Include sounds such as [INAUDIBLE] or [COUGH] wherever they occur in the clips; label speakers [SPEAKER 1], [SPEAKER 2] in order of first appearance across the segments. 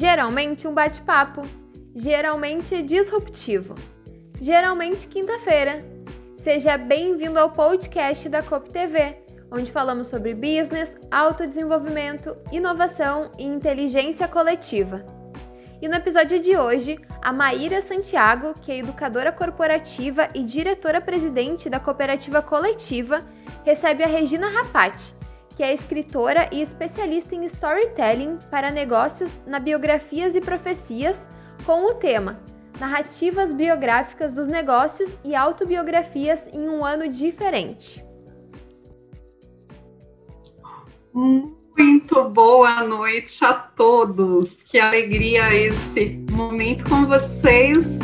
[SPEAKER 1] Geralmente um bate-papo, geralmente disruptivo, geralmente quinta-feira. Seja bem-vindo ao podcast da COP TV, onde falamos sobre business, autodesenvolvimento, inovação e inteligência coletiva. E no episódio de hoje, a Maíra Santiago, que é educadora corporativa e diretora-presidente da cooperativa coletiva, recebe a Regina Rapati, que é escritora e especialista em storytelling para negócios na Biografias e Profecias, com o tema Narrativas biográficas dos negócios e autobiografias em um ano diferente.
[SPEAKER 2] Muito boa noite a todos. Que alegria esse momento com vocês.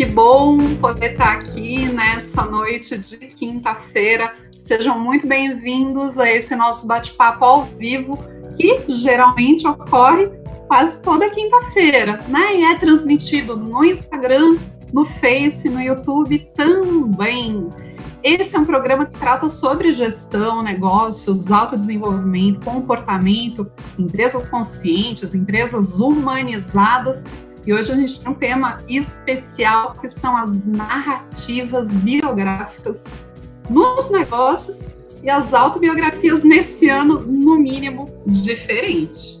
[SPEAKER 2] Que bom poder estar aqui nessa noite de quinta-feira. Sejam muito bem-vindos a esse nosso bate-papo ao vivo, que geralmente ocorre quase toda quinta-feira, né? E é transmitido no Instagram, no Face, no YouTube também. Esse é um programa que trata sobre gestão, negócios, autodesenvolvimento, comportamento, empresas conscientes, empresas humanizadas. E hoje a gente tem um tema especial que são as narrativas biográficas nos negócios e as autobiografias nesse ano, no mínimo, diferente.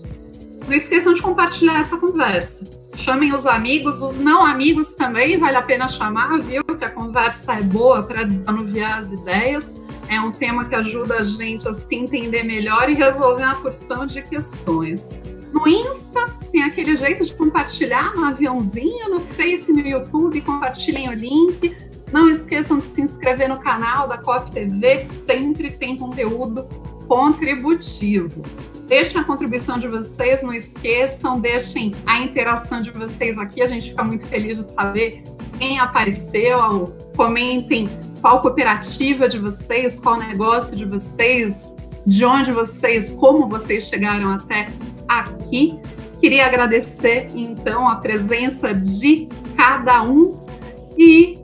[SPEAKER 2] Não esqueçam de compartilhar essa conversa chamem os amigos, os não amigos também, vale a pena chamar, viu? Que a conversa é boa para desanuviar as ideias. É um tema que ajuda a gente a se entender melhor e resolver uma porção de questões. No Insta, tem aquele jeito de compartilhar no aviãozinho, no Face, no YouTube, compartilhem o link. Não esqueçam de se inscrever no canal da COP TV, que sempre tem conteúdo contributivo. Deixem a contribuição de vocês, não esqueçam, deixem a interação de vocês aqui. A gente fica muito feliz de saber quem apareceu. Comentem qual cooperativa de vocês, qual negócio de vocês, de onde vocês, como vocês chegaram até aqui. Queria agradecer então a presença de cada um e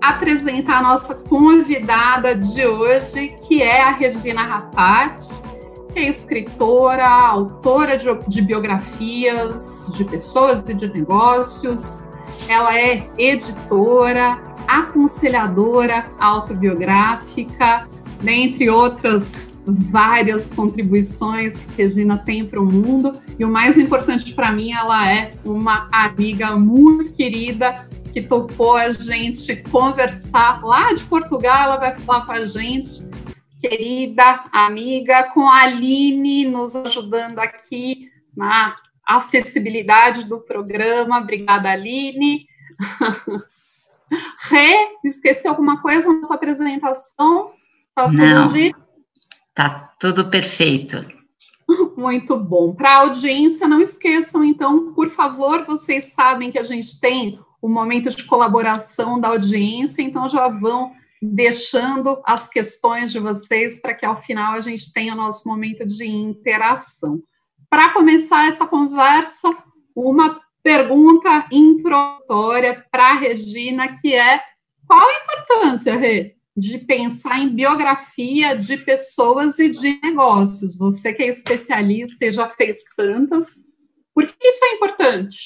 [SPEAKER 2] apresentar a nossa convidada de hoje, que é a Regina Rapati é escritora, autora de, de biografias de pessoas e de negócios. Ela é editora, aconselhadora autobiográfica, dentre outras várias contribuições que Regina tem para o mundo. E o mais importante para mim, ela é uma amiga muito querida que topou a gente conversar lá de Portugal. Ela vai falar com a gente querida amiga, com a Aline nos ajudando aqui na acessibilidade do programa. Obrigada, Aline. [LAUGHS] Rê, esqueci alguma coisa na tua apresentação?
[SPEAKER 3] Tá tudo Não, tá tudo perfeito. [LAUGHS]
[SPEAKER 2] Muito bom. Para a audiência, não esqueçam, então, por favor, vocês sabem que a gente tem o momento de colaboração da audiência, então já vão deixando as questões de vocês para que ao final a gente tenha o nosso momento de interação. Para começar essa conversa, uma pergunta introdutória para a Regina, que é qual a importância, Rê, de pensar em biografia de pessoas e de negócios? Você que é especialista e já fez tantas, por que isso é importante?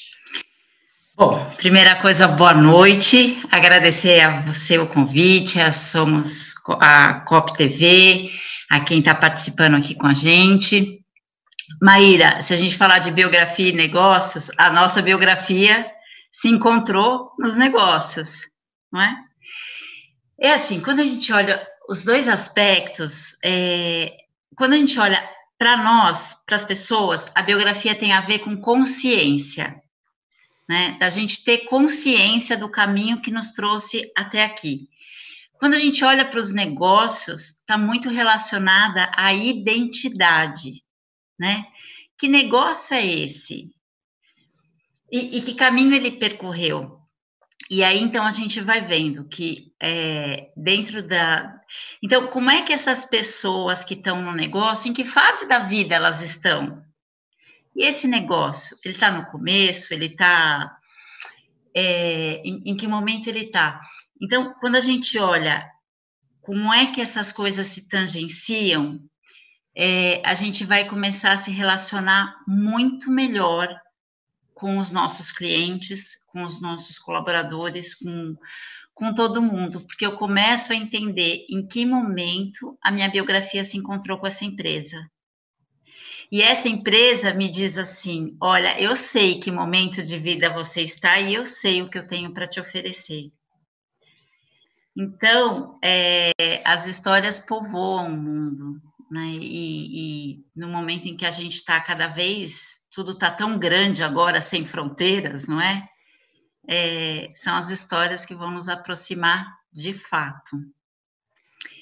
[SPEAKER 3] Bom, primeira coisa, boa noite. Agradecer a você o convite, a somos a COP TV, a quem está participando aqui com a gente. Maíra, se a gente falar de biografia e negócios, a nossa biografia se encontrou nos negócios, não é? É assim, quando a gente olha os dois aspectos, é, quando a gente olha para nós, para as pessoas, a biografia tem a ver com consciência né? Da gente ter consciência do caminho que nos trouxe até aqui. Quando a gente olha para os negócios, está muito relacionada à identidade, né? Que negócio é esse? E, e, que caminho ele percorreu? E aí, então, a gente vai vendo que é, dentro da. Então, como é que essas pessoas que estão no negócio, em que fase da vida elas estão? E esse negócio, ele está no começo, ele está. É, em, em que momento ele está? Então, quando a gente olha como é que essas coisas se tangenciam, é, a gente vai começar a se relacionar muito melhor com os nossos clientes, com os nossos colaboradores, com, com todo mundo, porque eu começo a entender em que momento a minha biografia se encontrou com essa empresa. E essa empresa me diz assim: olha, eu sei que momento de vida você está e eu sei o que eu tenho para te oferecer. Então, é, as histórias povoam o mundo, né? E, e no momento em que a gente está cada vez, tudo está tão grande agora, sem fronteiras, não é? É? São as histórias que vão nos aproximar de fato.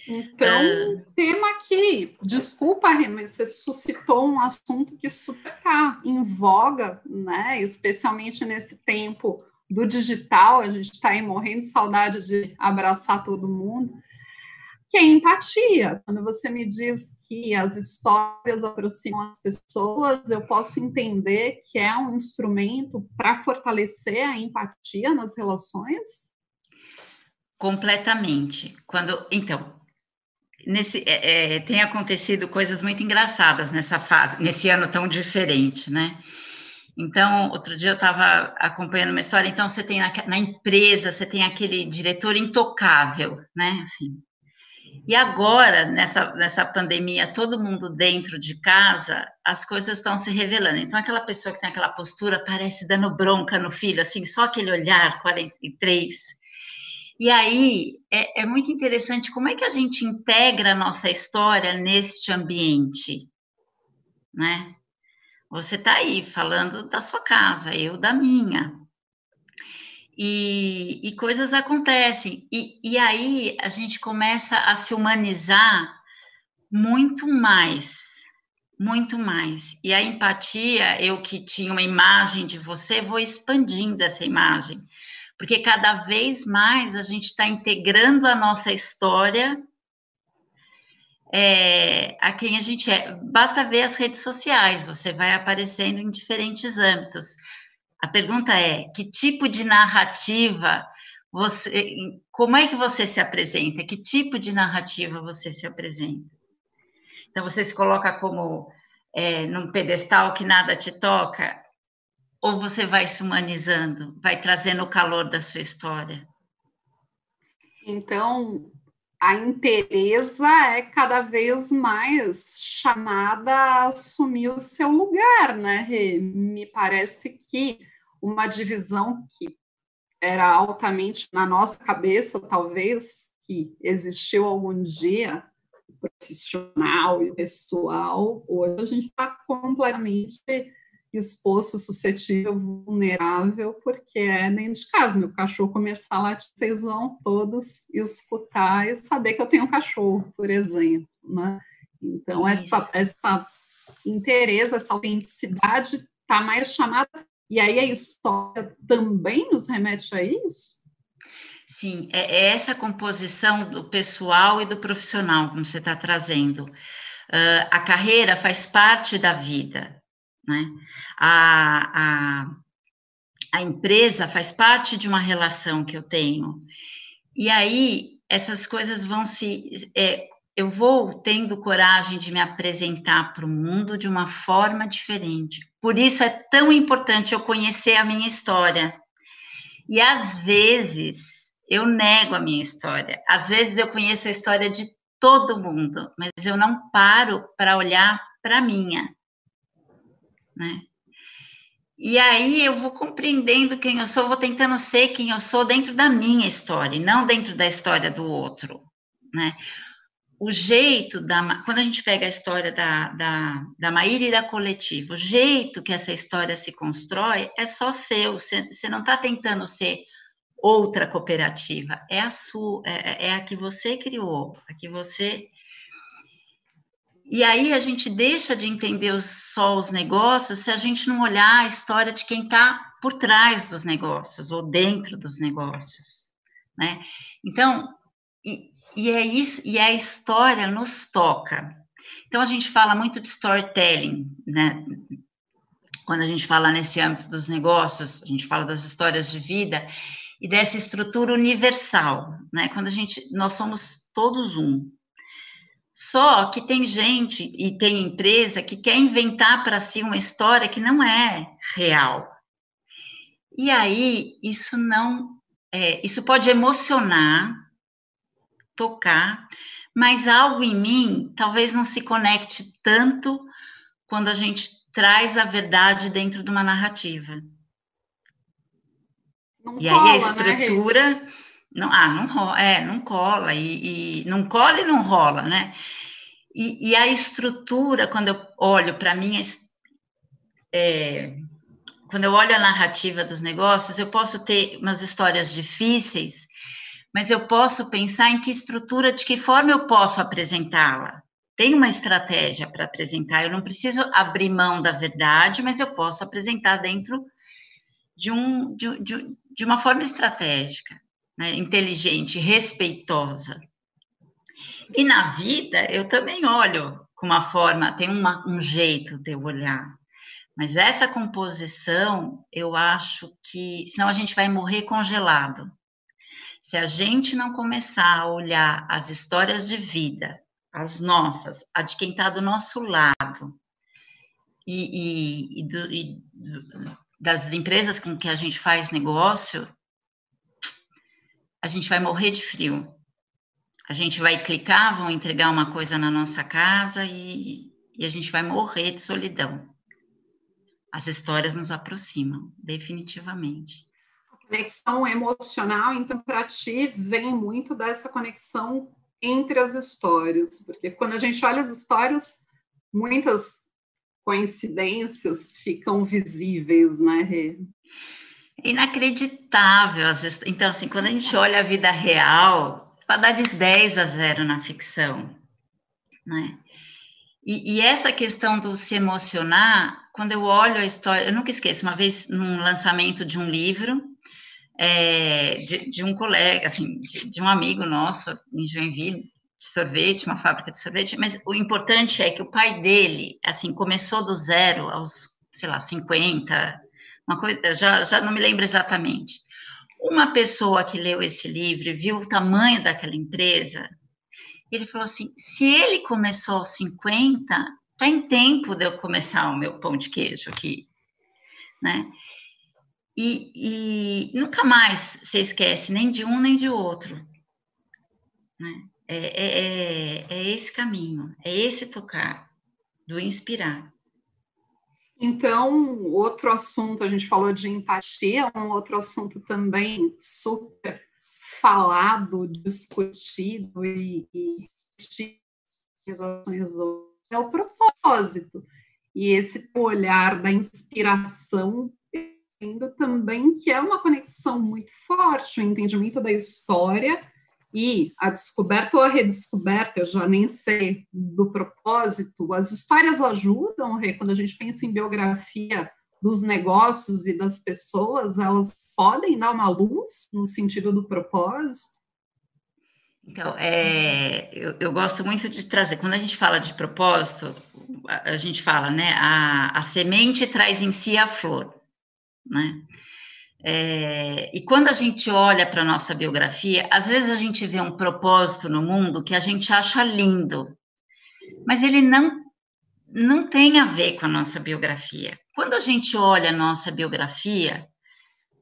[SPEAKER 2] Então, uh, tema aqui, desculpa, mas você suscitou um assunto que super está em voga, né? Especialmente nesse tempo do digital, a gente está aí morrendo de saudade de abraçar todo mundo, que é empatia. Quando você me diz que as histórias aproximam as pessoas, eu posso entender que é um instrumento para fortalecer a empatia nas relações?
[SPEAKER 3] Completamente. Quando, então, nesse, é, é, tem acontecido coisas muito engraçadas nessa fase, nesse ano tão diferente, né? Então, outro dia eu estava acompanhando uma história, então você tem na, na, empresa, você tem aquele diretor intocável, né? Assim. E agora, nessa, nessa pandemia, todo mundo dentro de casa, as coisas estão se revelando. Então, aquela pessoa que tem aquela postura parece dando bronca no filho, assim, só aquele olhar 43. E aí, é, é muito interessante como é que a gente integra a nossa história neste ambiente, né? Você está aí falando da sua casa, eu da minha. E, e coisas acontecem. E, e aí a gente começa a se humanizar muito mais, muito mais. E a empatia, eu que tinha uma imagem de você, vou expandindo essa imagem. Porque cada vez mais a gente está integrando a nossa história é, a quem a gente é. Basta ver as redes sociais, você vai aparecendo em diferentes âmbitos. A pergunta é: que tipo de narrativa você. Como é que você se apresenta? Que tipo de narrativa você se apresenta? Então, você se coloca como é, num pedestal que nada te toca? Ou você vai se humanizando, vai trazendo o calor da sua história?
[SPEAKER 2] Então, a interesa é cada vez mais chamada a assumir o seu lugar, né? Me parece que uma divisão que era altamente na nossa cabeça, talvez, que existiu algum dia, profissional e pessoal, hoje a gente está completamente exposto, suscetível, vulnerável, porque é dentro de casa. Meu cachorro começar a latir, vocês vão todos escutar e saber que eu tenho um cachorro, por exemplo. Né? Então, essa, essa interesse, essa autenticidade está mais chamada. E aí a história também nos remete a isso?
[SPEAKER 3] Sim, é, é essa composição do pessoal e do profissional, como você está trazendo. Uh, a carreira faz parte da vida, né? A, a, a empresa faz parte de uma relação que eu tenho. E aí, essas coisas vão se. É, eu vou tendo coragem de me apresentar para o mundo de uma forma diferente. Por isso é tão importante eu conhecer a minha história. E às vezes eu nego a minha história. Às vezes eu conheço a história de todo mundo, mas eu não paro para olhar para a minha né? E aí eu vou compreendendo quem eu sou, vou tentando ser quem eu sou dentro da minha história, e não dentro da história do outro, né? O jeito da. Quando a gente pega a história da, da, da Maíra e da coletiva, o jeito que essa história se constrói é só seu, você, você não está tentando ser outra cooperativa, é a sua, é, é a que você criou, a que você e aí a gente deixa de entender só os negócios se a gente não olhar a história de quem está por trás dos negócios ou dentro dos negócios, né? Então, e é isso, e a história nos toca. Então a gente fala muito de storytelling, né? Quando a gente fala nesse âmbito dos negócios, a gente fala das histórias de vida e dessa estrutura universal, né? Quando a gente, nós somos todos um, só que tem gente e tem empresa que quer inventar para si uma história que não é real, E aí, isso não. É, isso pode emocionar, tocar, mas algo em mim talvez não se conecte tanto quando a gente traz a verdade dentro de uma narrativa. Não e cola, aí a né, estrutura. Né, não, ah, não rola, é, não cola, e, e, não cola e não rola, né? E, e a estrutura, quando eu olho para mim, é, quando eu olho a narrativa dos negócios, eu posso ter umas histórias difíceis, mas eu posso pensar em que estrutura, de que forma eu posso apresentá-la. Tem uma estratégia para apresentar, eu não preciso abrir mão da verdade, mas eu posso apresentar dentro de, um, de, de, de uma forma estratégica, né, inteligente, respeitosa. E na vida, eu também olho com uma forma, tem uma, um jeito de eu olhar. Mas essa composição, eu acho que, senão a gente vai morrer congelado. Se a gente não começar a olhar as histórias de vida, as nossas, a de quem está do nosso lado, e, e, e, do, e, das empresas com que a gente faz negócio, a gente vai morrer de frio. A gente vai clicar, vão entregar uma coisa na nossa casa e, e a gente vai morrer de solidão. As histórias nos aproximam, definitivamente.
[SPEAKER 2] Conexão emocional, então, para ti, vem muito dessa conexão entre as histórias, porque quando a gente olha as histórias, muitas coincidências ficam visíveis, né, Rê?
[SPEAKER 3] Inacreditável. Então, assim, quando a gente olha a vida real, ela dá de 10 a 0 na ficção, né? E, e, essa questão do se emocionar, quando eu olho a história, eu nunca esqueço, uma vez num lançamento de um livro, é, de, de, um colega, assim, de, de, um amigo nosso em Joinville, de sorvete, uma fábrica de sorvete, mas o importante é que o pai dele, assim, começou do zero aos, sei lá, 50, uma coisa, já, já não me lembro exatamente. Uma pessoa que leu esse livro viu o tamanho daquela empresa, ele falou assim: se ele começou aos 50, está em tempo de eu começar o meu pão de queijo aqui, né? E, e nunca mais você esquece nem de um nem de outro, né? É, é, é, é esse caminho, é esse tocar, do inspirar.
[SPEAKER 2] Então, outro assunto, a gente falou de empatia, um outro assunto também super falado, discutido e, e é o propósito. E esse olhar da inspiração, tendo também que é uma conexão muito forte, o entendimento da história e a descoberta ou a redescoberta, eu já nem sei do propósito, as histórias ajudam, quando a gente pensa em biografia dos negócios e das pessoas, elas podem dar uma luz no sentido do propósito?
[SPEAKER 3] Então, é, eu, eu, gosto muito de trazer, quando a gente fala de propósito, a, a gente fala, né, a, a semente traz em si a flor, né? É, e quando a gente olha para a nossa biografia, às vezes a gente vê um propósito no mundo que a gente acha lindo, mas ele não, não tem a ver com a nossa biografia. Quando a gente olha a nossa biografia,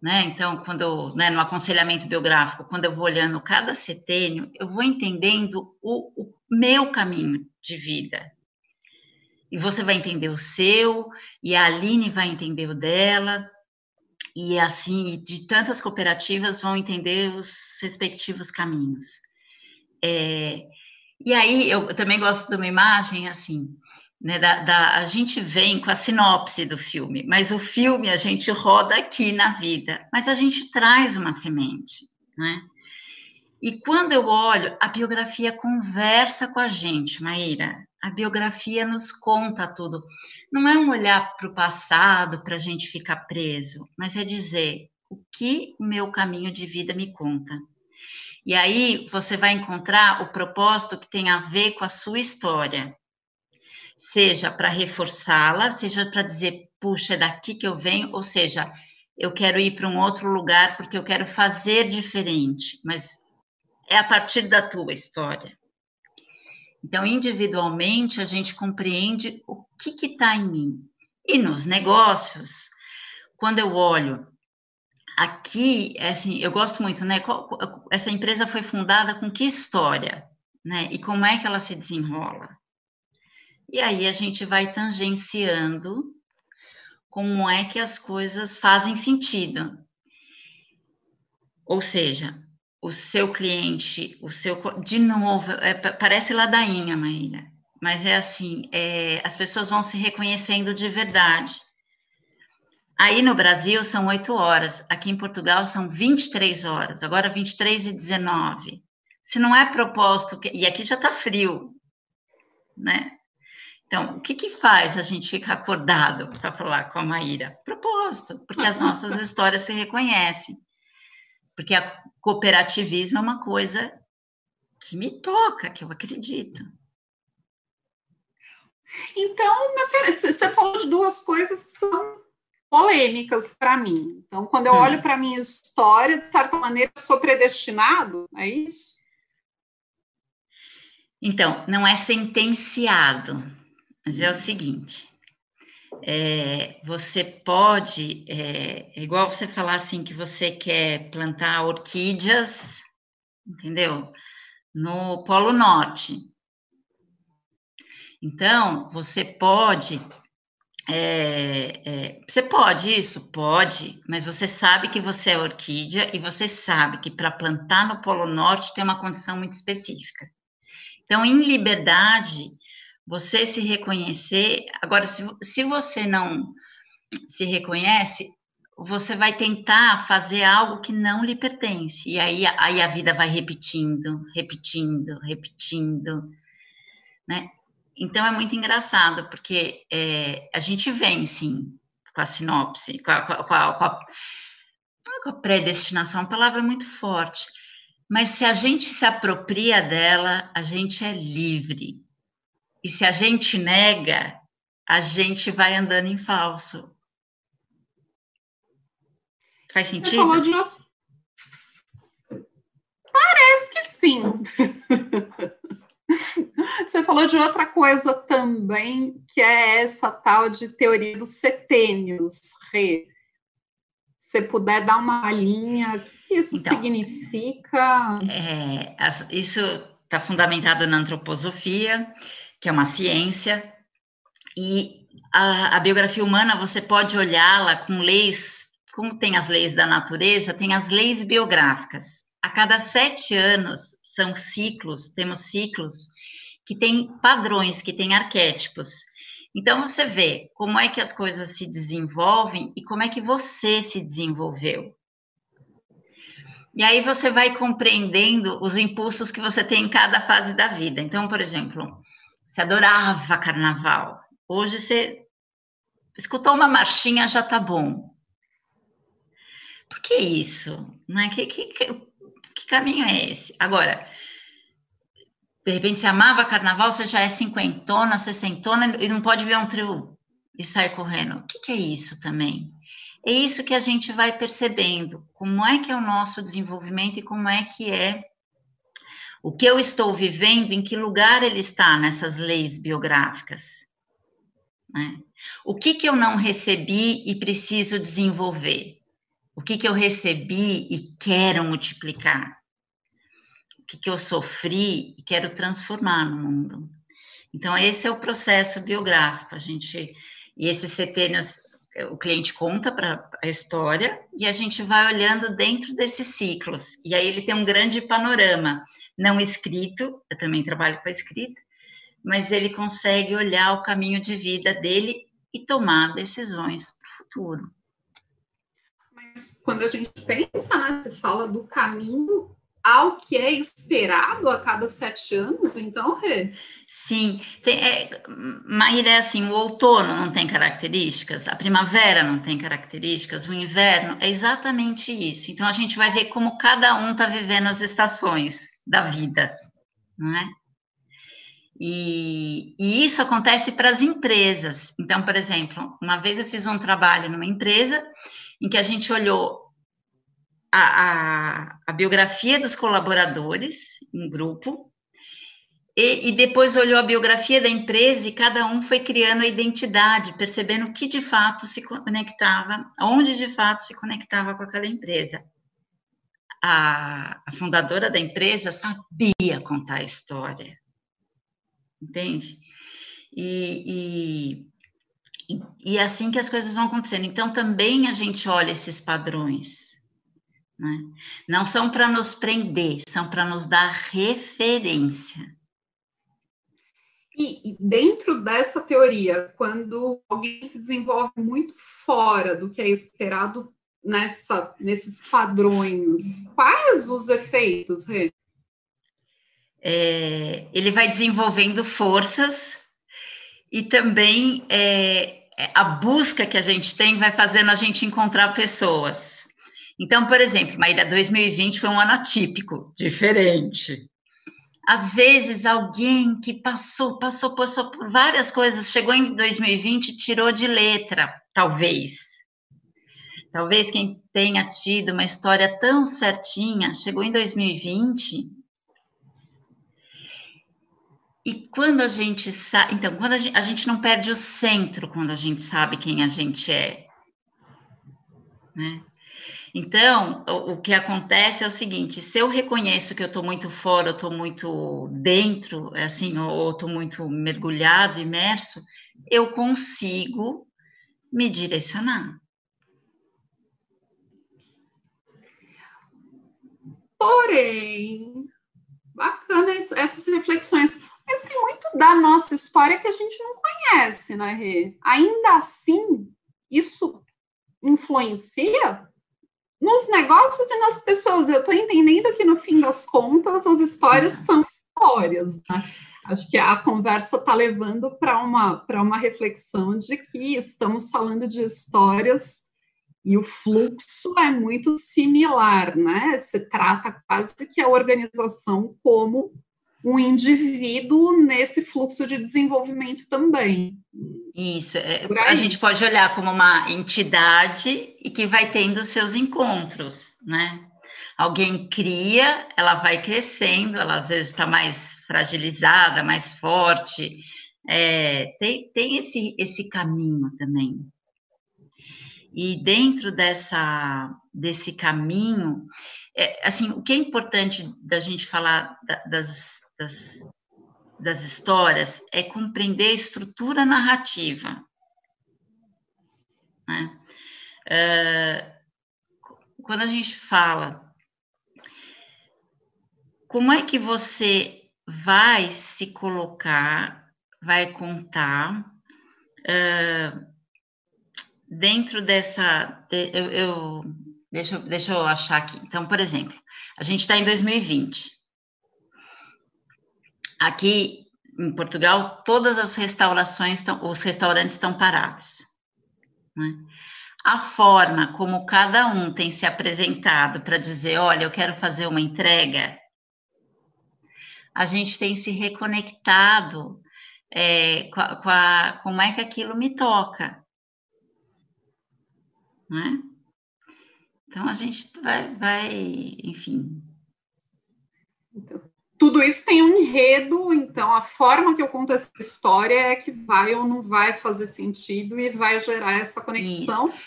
[SPEAKER 3] né, então, quando né, no aconselhamento biográfico, quando eu vou olhando cada setênio, eu vou entendendo o, o meu caminho de vida. E você vai entender o seu, e a Aline vai entender o dela, e assim, de tantas cooperativas vão entender os respectivos caminhos. É, e aí, eu também gosto de uma imagem assim, né, da, da, a gente vem com a sinopse do filme, mas o filme a gente roda aqui na vida, mas a gente traz uma semente, né? E quando eu olho, a biografia conversa com a gente, Maíra. A biografia nos conta tudo. Não é um olhar para o passado para a gente ficar preso, mas é dizer o que o meu caminho de vida me conta. E aí você vai encontrar o propósito que tem a ver com a sua história, seja para reforçá-la, seja para dizer, puxa, é daqui que eu venho, ou seja, eu quero ir para um outro lugar porque eu quero fazer diferente, mas é a partir da tua história. Então, individualmente, a gente compreende o que está em mim. E nos negócios, quando eu olho aqui, é assim, eu gosto muito, né? Essa empresa foi fundada com que história, né? E como é que ela se desenrola? E aí a gente vai tangenciando como é que as coisas fazem sentido. Ou seja, o seu cliente, o seu. De novo, é, parece ladainha, Maíra, mas é assim: é, as pessoas vão se reconhecendo de verdade. Aí no Brasil são 8 horas, aqui em Portugal são 23 horas, agora 23 e 19. Se não é propósito, e aqui já está frio, né? Então, o que, que faz a gente ficar acordado para falar com a Maíra? Propósito, porque as nossas [LAUGHS] histórias se reconhecem. Porque a cooperativismo é uma coisa que me toca, que eu acredito.
[SPEAKER 2] Então, você falou de duas coisas que são polêmicas para mim. Então, quando eu hum. olho para a minha história, de certa maneira, sou predestinado, é isso?
[SPEAKER 3] Então, não é sentenciado, mas é o seguinte: é, você pode, é, é, igual você falar assim que você quer plantar orquídeas, entendeu? No Polo Norte. Então, você pode é, é, você pode isso? Pode, mas você sabe que você é orquídea e você sabe que para plantar no Polo Norte tem uma condição muito específica. Então, em liberdade, você se reconhecer. Agora, se, se você não se reconhece, você vai tentar fazer algo que não lhe pertence. E aí, aí a vida vai repetindo, repetindo, repetindo, né? Então é muito engraçado, porque é, a gente vem, sim, com a sinopse, com a, com a, com a, com a predestinação, uma palavra muito forte, mas se a gente se apropria dela, a gente é livre. E se a gente nega, a gente vai andando em falso. Faz sentido? Você falou de...
[SPEAKER 2] Parece que sim. [LAUGHS] Você falou de outra coisa também, que é essa tal de teoria dos setênios, Rê. Se puder dar uma linha, o que isso então, significa?
[SPEAKER 3] É, isso está fundamentado na antroposofia, que é uma ciência, e a, a biografia humana você pode olhá-la com leis, como tem as leis da natureza, tem as leis biográficas. A cada sete anos são ciclos, temos ciclos que têm padrões, que têm arquétipos. Então você vê como é que as coisas se desenvolvem e como é que você se desenvolveu. E aí você vai compreendendo os impulsos que você tem em cada fase da vida. Então, por exemplo, você adorava carnaval. Hoje você escutou uma marchinha, já tá bom. Por que isso? Não é? que, que, que caminho é esse? Agora, de repente você amava carnaval, você já é cinquentona, sessentona e não pode ver um trio e sair correndo. O que, que é isso também? É isso que a gente vai percebendo, como é que é o nosso desenvolvimento e como é que é o que eu estou vivendo, em que lugar ele está nessas leis biográficas. Né? O que, que eu não recebi e preciso desenvolver? O que, que eu recebi e quero multiplicar? O que, que eu sofri e quero transformar no mundo? Então, esse é o processo biográfico. A gente, e esses setênios, o cliente conta para a história e a gente vai olhando dentro desses ciclos. E aí ele tem um grande panorama, não escrito, eu também trabalho com a escrita, mas ele consegue olhar o caminho de vida dele e tomar decisões para o futuro
[SPEAKER 2] quando a gente pensa, né, você fala do caminho ao que é esperado a cada sete anos, então, Rê?
[SPEAKER 3] Sim, tem, é, Maíra, é assim, o outono não tem características, a primavera não tem características, o inverno é exatamente isso. Então, a gente vai ver como cada um está vivendo as estações da vida, não é? E, e isso acontece para as empresas. Então, por exemplo, uma vez eu fiz um trabalho numa empresa em que a gente olhou a, a, a biografia dos colaboradores em grupo, e, e, depois olhou a biografia da empresa e cada um foi criando a identidade, percebendo que de fato se conectava, onde de fato se conectava com aquela empresa. A, a fundadora da empresa sabia contar a história, entende? E, e, e é assim que as coisas vão acontecendo. Então, também a gente olha esses padrões. Né? Não são para nos prender, são para nos dar referência.
[SPEAKER 2] E, e, dentro dessa teoria, quando alguém se desenvolve muito fora do que é esperado nessa, nesses padrões, quais os efeitos, Rê?
[SPEAKER 3] É, ele vai desenvolvendo forças e também é, a busca que a gente tem vai fazendo a gente encontrar pessoas. Então, por exemplo, Maíra, 2020 foi um ano atípico, diferente às vezes alguém que passou, passou, passou por várias coisas, chegou em 2020 tirou de letra, talvez. Talvez quem tenha tido uma história tão certinha, chegou em 2020 e quando a gente sabe, então, quando a gente, a gente, não perde o centro quando a gente sabe quem a gente é. Né? Então, o, o, que acontece é o seguinte: se eu reconheço que eu estou muito fora, eu estou muito dentro, assim, ou estou muito mergulhado, imerso, eu consigo me direcionar.
[SPEAKER 2] Porém, bacana essas reflexões. Mas tem muito da nossa história que a gente não conhece, né, Rê? Ainda assim, isso influencia nos negócios e nas pessoas. Eu estou entendendo que, no fim das contas, as histórias são histórias. Né? Acho que a conversa está levando para uma, uma reflexão de que estamos falando de histórias e o fluxo é muito similar, né? Se trata quase que a organização como um indivíduo nesse fluxo de desenvolvimento também.
[SPEAKER 3] Isso, é, a gente pode olhar como uma entidade e que vai tendo seus encontros, né? Alguém cria, ela vai crescendo, ela às vezes está mais fragilizada, mais forte, é, tem, tem esse, esse caminho também. E dentro dessa, desse caminho, é, assim, o que é importante da gente falar da, das, das, das histórias é compreender a estrutura narrativa. Né? Uh, quando a gente fala como é que você vai se colocar, vai contar uh, dentro dessa. Eu, eu, deixa, deixa eu achar aqui. Então, por exemplo, a gente está em 2020. Aqui em Portugal, todas as restaurações, estão, os restaurantes estão parados. Né? A forma como cada um tem se apresentado para dizer, olha, eu quero fazer uma entrega, a gente tem se reconectado é, com, a, com a, como é que aquilo me toca. Né? Então a gente vai, vai enfim.
[SPEAKER 2] Então, tudo isso tem um enredo, então a forma que eu conto essa história é que vai ou não vai fazer sentido e vai gerar essa conexão. Isso.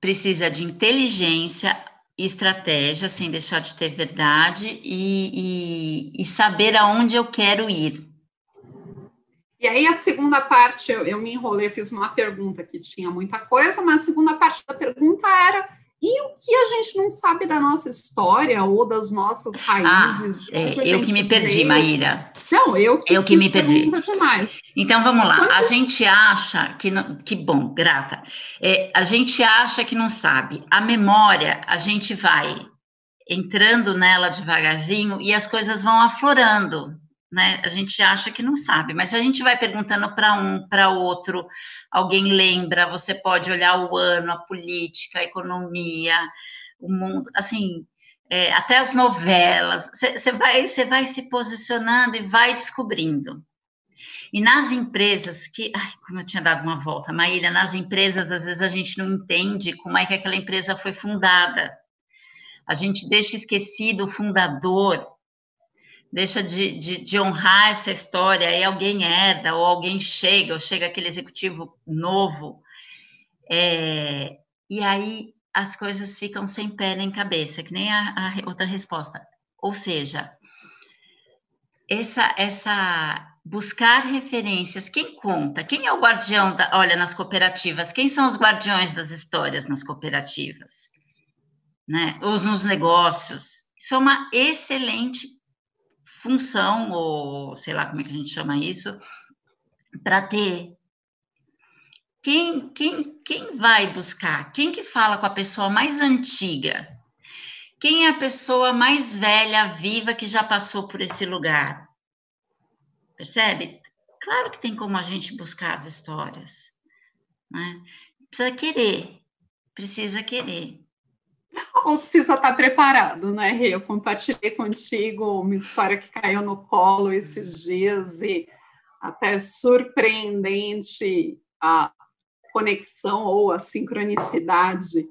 [SPEAKER 3] Precisa de inteligência, estratégia, sem deixar de ter verdade, e, e, e saber aonde eu quero ir.
[SPEAKER 2] E aí a segunda parte, eu, eu me enrolei, fiz uma pergunta que tinha muita coisa, mas a segunda parte da pergunta era e o que a gente não sabe da nossa história ou das nossas raízes?
[SPEAKER 3] Ah, é, eu que me perdi, veio. Maíra.
[SPEAKER 2] Não, eu que,
[SPEAKER 3] eu que me perdi.
[SPEAKER 2] demais.
[SPEAKER 3] Então vamos lá. Quantos... A gente acha que não, que bom, grata. É, a gente acha que não sabe. A memória, a gente vai entrando nela devagarzinho e as coisas vão aflorando né? A gente acha que não sabe, mas a gente vai perguntando para um, para outro, alguém lembra, você pode olhar o ano, a política, a economia, o mundo, assim, é, até as novelas, você vai, vai se posicionando e vai descobrindo. E nas empresas que, ai, como eu tinha dado uma volta, Maíra, nas empresas às vezes a gente não entende como é que aquela empresa foi fundada. A gente deixa esquecido o fundador, deixa de, de, de, honrar essa história, aí alguém herda, ou alguém chega, ou chega aquele executivo novo, é, e aí as coisas ficam sem pé nem cabeça, que nem a, a outra resposta. Ou seja, essa, essa buscar referências, quem conta? Quem é o guardião da, olha, nas cooperativas, quem são os guardiões das histórias nas cooperativas? Né? Ou nos negócios. Isso é uma excelente função, ou sei lá como é que a gente chama isso, para ter. Quem, quem, quem vai buscar? Quem que fala com a pessoa mais antiga? Quem é a pessoa mais velha, viva, que já passou por esse lugar? Percebe? Claro que tem como a gente buscar as histórias. Né? Precisa querer, precisa querer [LAUGHS]
[SPEAKER 2] ou precisa estar preparado, né, Rê? Eu compartilhei contigo uma história que caiu no colo esses dias e até surpreendente a conexão ou a sincronicidade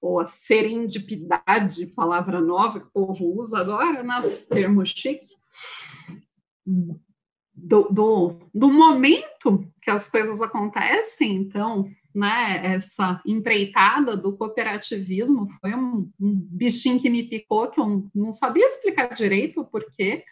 [SPEAKER 2] ou a serendipidade, palavra nova que o povo usa agora, nas termos chique, do, do, do momento que as coisas acontecem, então, né, essa empreitada do cooperativismo foi um, um, bichinho que me picou, que eu não sabia explicar direito o porquê,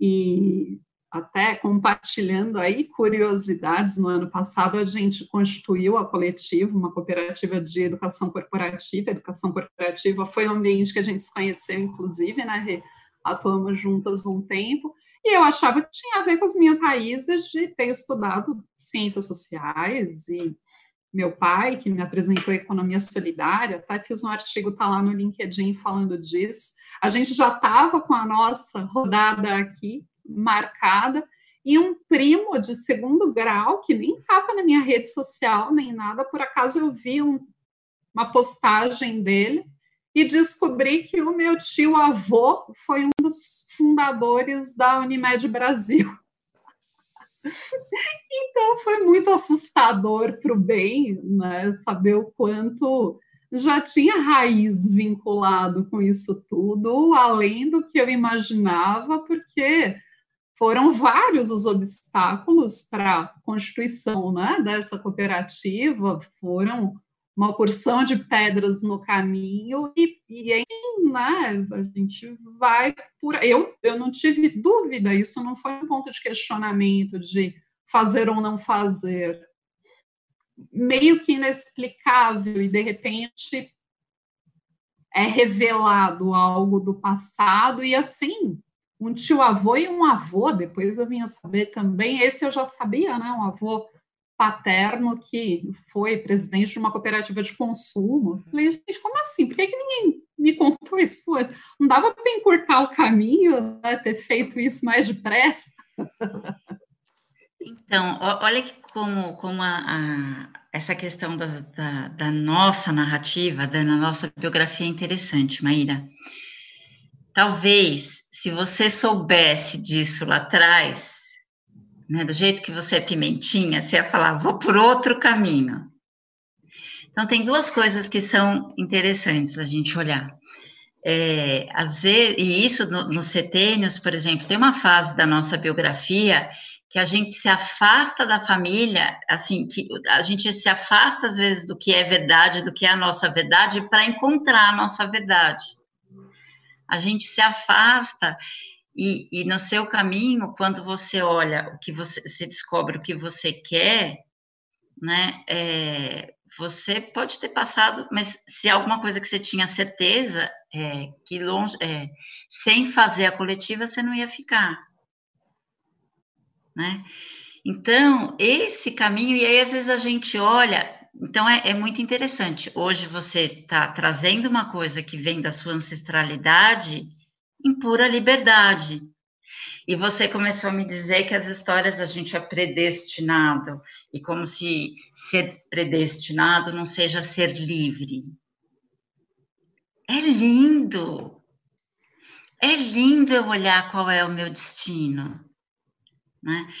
[SPEAKER 2] e até compartilhando aí curiosidades, no ano passado a gente constituiu a coletiva, uma cooperativa de educação corporativa, educação corporativa foi um ambiente que a gente se conheceu, inclusive, né, atuamos juntas um tempo, e eu achava que tinha a ver com as minhas raízes de ter estudado ciências sociais e meu pai, que me apresentou a economia solidária, até fiz um artigo, tá lá no LinkedIn falando disso. A gente já estava com a nossa rodada aqui marcada, e um primo de segundo grau, que nem estava na minha rede social nem nada, por acaso eu vi um, uma postagem dele e descobri que o meu tio avô foi um dos fundadores da Unimed Brasil. Então foi muito assustador para o bem, né? Saber o quanto já tinha raiz vinculado com isso tudo, além do que eu imaginava, porque foram vários os obstáculos para a constituição né, dessa cooperativa, foram uma porção de pedras no caminho e, e aí, né, a gente vai por... Eu, eu não tive dúvida, isso não foi um ponto de questionamento de fazer ou não fazer. Meio que inexplicável e, de repente, é revelado algo do passado e, assim, um tio-avô e um avô, depois eu vinha saber também, esse eu já sabia, né, um avô paterno que foi presidente de uma cooperativa de consumo. Falei, gente, como assim? Por que, que ninguém me contou isso? Não dava para encurtar o caminho, né? ter feito isso mais depressa?
[SPEAKER 3] Então, olha que como, como a, a, essa questão da, da, da, nossa narrativa, da nossa biografia é interessante, Maíra. Talvez, se você soubesse disso lá atrás, né? Do jeito que você é pimentinha, você ia falar, vou por outro caminho. Então, tem duas coisas que são interessantes a gente olhar. É, às vezes, e isso no, no setênios, por exemplo, tem uma fase da nossa biografia que a gente se afasta da família, assim, que a gente se afasta às vezes do que é verdade, do que é a nossa verdade, para encontrar a nossa verdade. A gente se afasta e, e, no seu caminho, quando você olha o que você, você descobre o que você quer, né? É, você pode ter passado, mas se alguma coisa que você tinha certeza é, que longe, é, sem fazer a coletiva você não ia ficar, né? Então esse caminho e aí às vezes a gente olha, então é, é muito interessante. Hoje você está trazendo uma coisa que vem da sua ancestralidade em pura liberdade. E você começou a me dizer que as histórias a gente é predestinado, e como se ser predestinado não seja ser livre. É lindo! É lindo eu olhar qual é o meu destino. Né?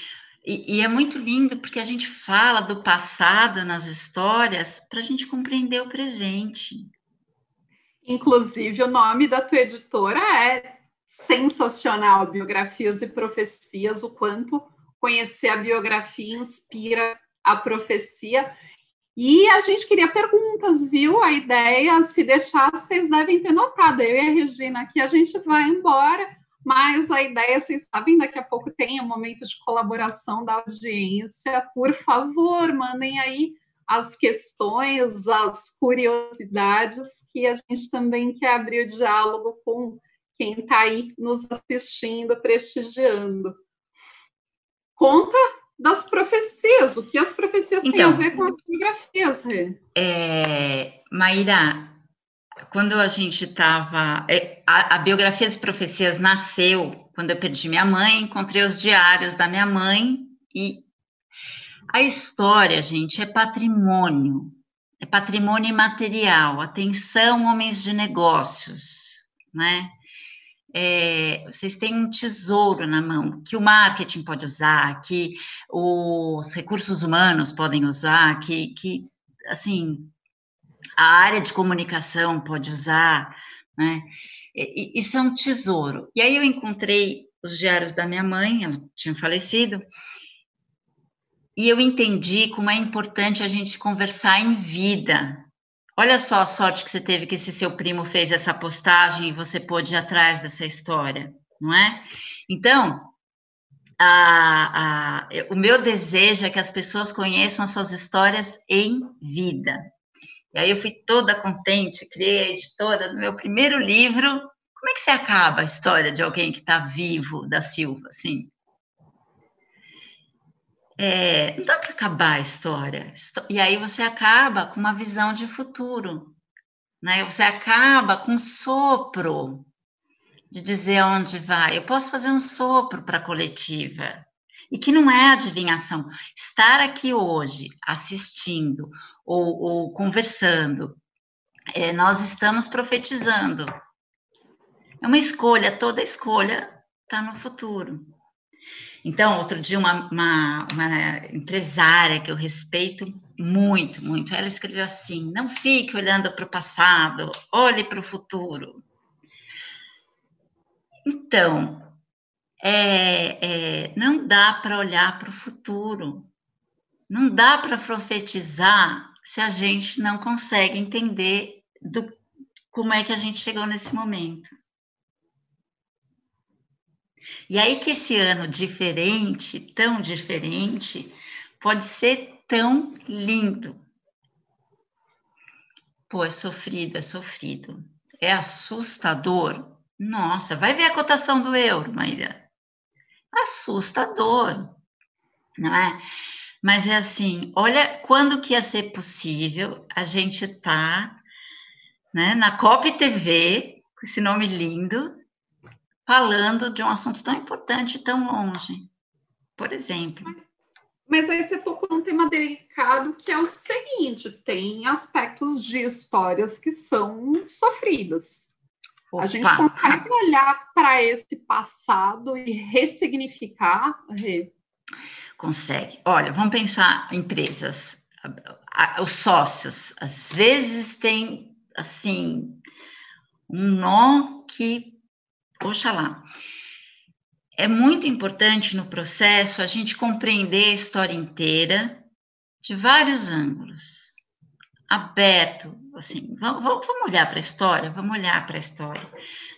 [SPEAKER 3] E, e, é muito lindo porque a gente fala do passado nas histórias para a gente compreender o presente.
[SPEAKER 2] Inclusive, o nome da tua editora é sensacional, biografias e profecias, o quanto conhecer a biografia inspira a profecia. E a gente queria perguntas, viu? A ideia, se deixar, vocês devem ter notado. Eu e a Regina aqui, a gente vai embora, mas a ideia, vocês sabem, daqui a pouco tem um momento de colaboração da audiência. Por favor, mandem aí as questões, as curiosidades, que a gente também quer abrir o diálogo com quem está aí nos assistindo, prestigiando. Conta das profecias, o que as profecias então, têm a então, ver com as biografias, Rê?
[SPEAKER 3] É, Maíra, quando a gente estava. É, a, a, biografia das profecias nasceu quando eu perdi minha mãe, encontrei os diários da minha mãe e a história, gente, é patrimônio, é patrimônio imaterial. Atenção, homens de negócios, né? É, vocês têm um tesouro na mão que o marketing pode usar, que os recursos humanos podem usar, que, que assim a área de comunicação pode usar, né? Isso é um tesouro. E aí eu encontrei os diários da minha mãe, ela tinha falecido, e eu entendi como é importante a gente conversar em vida. Olha só a sorte que você teve que esse seu primo fez essa postagem e você pôde ir atrás dessa história, não é? Então, a, a, o meu desejo é que as pessoas conheçam as suas histórias em vida. E aí eu fui toda contente, criei a editora no meu primeiro livro. Como é que você acaba a história de alguém que está vivo da Silva, assim? É, não dá para acabar a história. E aí você acaba com uma visão de futuro, né? Você acaba com um sopro de dizer onde vai. Eu posso fazer um sopro para a coletiva. E que não é adivinhação. Estar aqui hoje assistindo ou, ou conversando, é, nós estamos profetizando. É uma escolha, toda escolha está no futuro. Então, outro dia, uma, uma, uma, empresária que eu respeito muito, muito, ela escreveu assim: não fique olhando para o passado, olhe para o futuro. Então, é, é, não dá para olhar para o futuro, não dá para profetizar se a gente não consegue entender do, como é que a gente chegou nesse momento. E aí que esse ano diferente, tão diferente, pode ser tão lindo. Pô, é sofrido, é sofrido. É assustador. Nossa, vai ver a cotação do euro, Maíra. Assustador, não é? Mas é assim, olha quando que ia ser possível a gente tá né, na COP TV, com esse nome lindo, falando de um assunto tão importante tão longe, por exemplo.
[SPEAKER 2] Mas aí você tocou num tema delicado que é o seguinte: tem aspectos de histórias que são sofridas. Opa. A gente consegue olhar para esse passado e ressignificar?
[SPEAKER 3] Consegue. Olha, vamos pensar empresas. Os sócios, às vezes, tem assim um nó que Oxalá. É muito importante no processo a gente compreender a história inteira de vários ângulos, aberto, assim, vamos, vamos olhar para a história, vamos olhar para a história.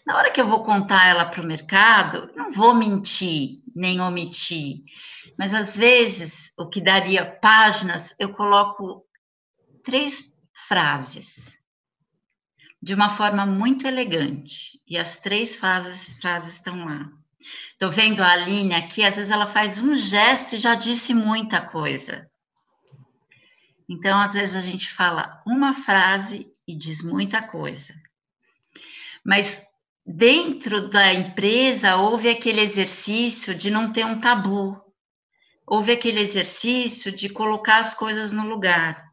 [SPEAKER 3] Na hora que eu vou contar ela para o mercado, não vou mentir, nem omitir, mas às vezes o que daria páginas, eu coloco três frases de uma forma muito elegante. E as três frases, frases estão lá. Estou vendo a Aline aqui, às vezes ela faz um gesto e já disse muita coisa. Então, às vezes a gente fala uma frase e diz muita coisa. Mas dentro da empresa houve aquele exercício de não ter um tabu. Houve aquele exercício de colocar as coisas no lugar.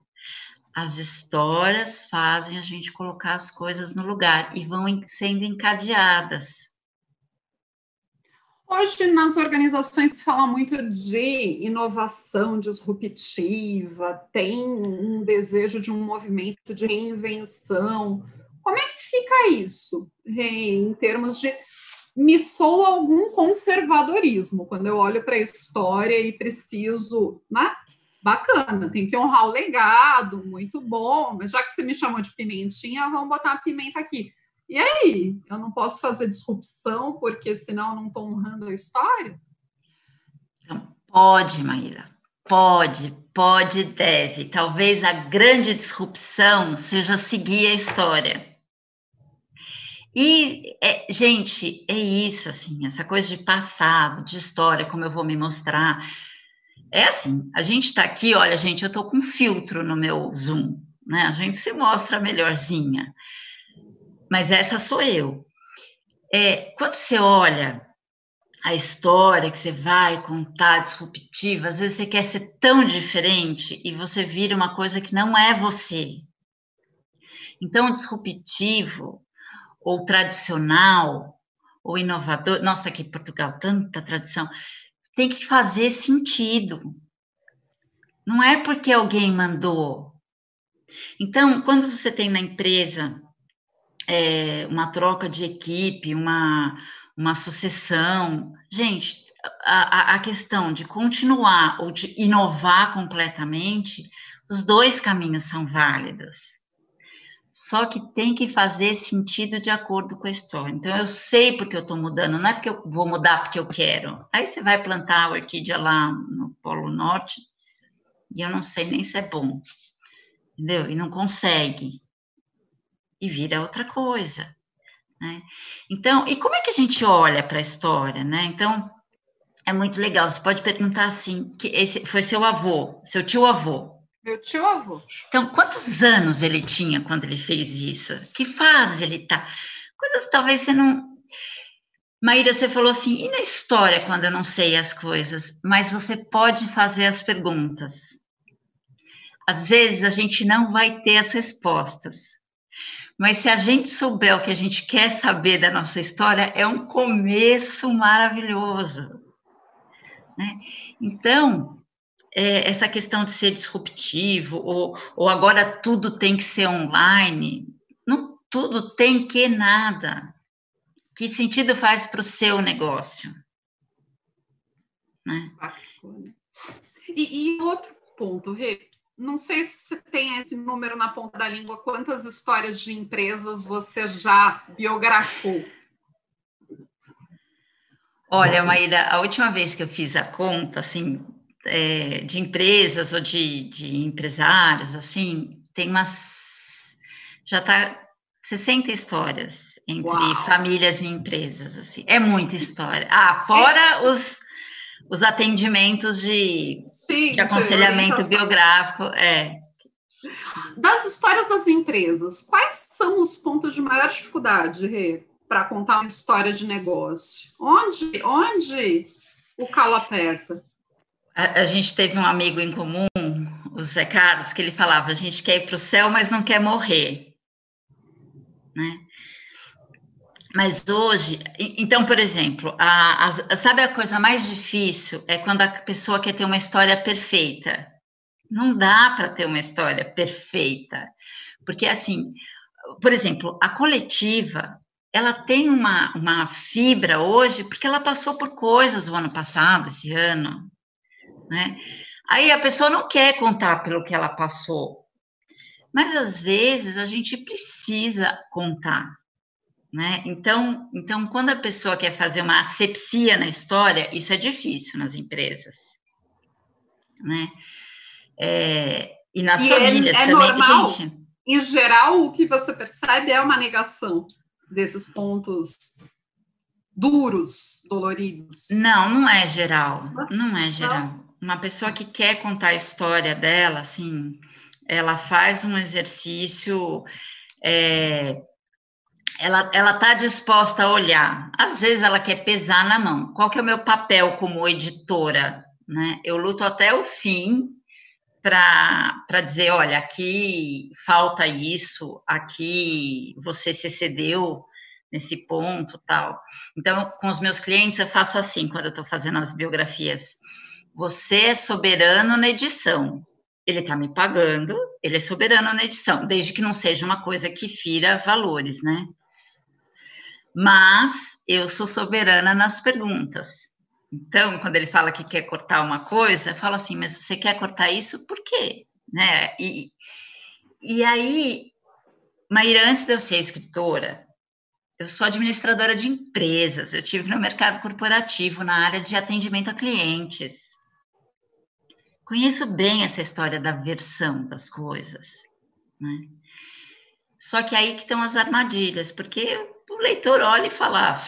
[SPEAKER 3] As histórias fazem a gente colocar as coisas no lugar e vão sendo encadeadas.
[SPEAKER 2] Hoje, nas organizações, se fala muito de inovação disruptiva, tem um desejo de um movimento de reinvenção. Como é que fica isso, em termos de me soa algum conservadorismo quando eu olho para a história e preciso, né? Bacana, tem que honrar o legado, muito bom, mas já que você me chamou de pimentinha, vamos botar a pimenta aqui. E aí, eu não posso fazer disrupção porque senão eu não estou honrando a história?
[SPEAKER 3] Pode, Maíra, pode, pode deve. Talvez a grande disrupção seja seguir a história. E, é, gente, é isso, assim, essa coisa de passado, de história, como eu vou me mostrar. É assim, a gente está aqui, olha, gente, eu estou com filtro no meu Zoom, né? A gente se mostra melhorzinha. Mas essa sou eu. É, quando você olha a história que você vai contar disruptiva, às vezes você quer ser tão diferente e você vira uma coisa que não é você. Então, disruptivo ou tradicional, ou inovador, nossa, aqui em Portugal, tanta tradição, tem que fazer sentido. Não é porque alguém mandou. Então, quando você tem na empresa é, uma troca de equipe, uma, uma sucessão, gente, a, a questão de continuar ou de inovar completamente, os dois caminhos são válidos. Só que tem que fazer sentido de acordo com a história. Então, eu sei porque eu estou mudando, não é porque eu vou mudar porque eu quero. Aí você vai plantar a orquídea lá no Polo Norte e eu não sei nem se é bom, entendeu? E não consegue. E vira outra coisa. Né? Então, e como é que a gente olha para a história, né? Então, é muito legal. Você pode perguntar assim: que esse foi seu avô, seu tio avô.
[SPEAKER 2] Meu tio avô.
[SPEAKER 3] Então, quantos anos ele tinha quando ele fez isso? Que fase ele tá? Coisas talvez você não. Maíra, você falou assim, e na história quando eu não sei as coisas? Mas você pode fazer as perguntas. Às vezes a gente não vai ter as respostas. Mas se a gente souber o que a gente quer saber da nossa história, é um começo maravilhoso. Né? Então, é, essa questão de ser disruptivo, ou, ou agora tudo tem que ser online, não tudo tem que nada. Que sentido faz para o seu negócio?
[SPEAKER 2] Né? E, e outro ponto, Rê, não sei se você tem esse número na ponta da língua, quantas histórias de empresas você já biografou?
[SPEAKER 3] Olha, Maíra, a última vez que eu fiz a conta, assim, é, de empresas ou de, de empresários, assim, tem umas. Já está 60 histórias entre Uau. famílias e empresas, assim. É muita história. Ah, fora os, os atendimentos de, Sim, de aconselhamento de biográfico, é.
[SPEAKER 2] Das histórias das empresas, quais são os pontos de maior dificuldade, Rê, para contar uma história de negócio? Onde, onde o calo aperta?
[SPEAKER 3] A, a, gente teve um amigo em comum, o Zé Carlos, que ele falava: a gente quer ir para o céu, mas não quer morrer. Né? Mas hoje, então, por exemplo, a, a, sabe a coisa mais difícil é quando a pessoa quer ter uma história perfeita. Não dá para ter uma história perfeita, porque assim, por exemplo, a coletiva, ela tem uma, uma fibra hoje porque ela passou por coisas o ano passado, esse ano, né? Aí a pessoa não quer contar pelo que ela passou, mas às vezes a gente precisa contar, né? Então, então quando a pessoa quer fazer uma asepsia na história, isso é difícil nas empresas, né? É, e nas e é, famílias é, é também, normal. gente.
[SPEAKER 2] Em geral, o que você percebe é uma negação desses pontos duros, doloridos.
[SPEAKER 3] Não, não é geral. Não é geral. Uma pessoa que quer contar a história dela, assim, ela faz um exercício, é, ela ela está disposta a olhar. Às vezes ela quer pesar na mão. Qual que é o meu papel como editora? Né? Eu luto até o fim para dizer, olha, aqui falta isso, aqui você se excedeu nesse ponto, tal. Então, com os meus clientes eu faço assim, quando eu estou fazendo as biografias você é soberano na edição. Ele está me pagando, ele é soberano na edição, desde que não seja uma coisa que fira valores, né? mas eu sou soberana nas perguntas. Então, quando ele fala que quer cortar uma coisa, falo assim, mas você quer cortar isso por quê? Né? E, e aí, Maíra, antes de eu ser escritora, eu sou administradora de empresas, eu tive no mercado corporativo, na área de atendimento a clientes. Conheço bem essa história da versão das coisas. Né? Só que aí que estão as armadilhas, porque o leitor olha e fala: ah,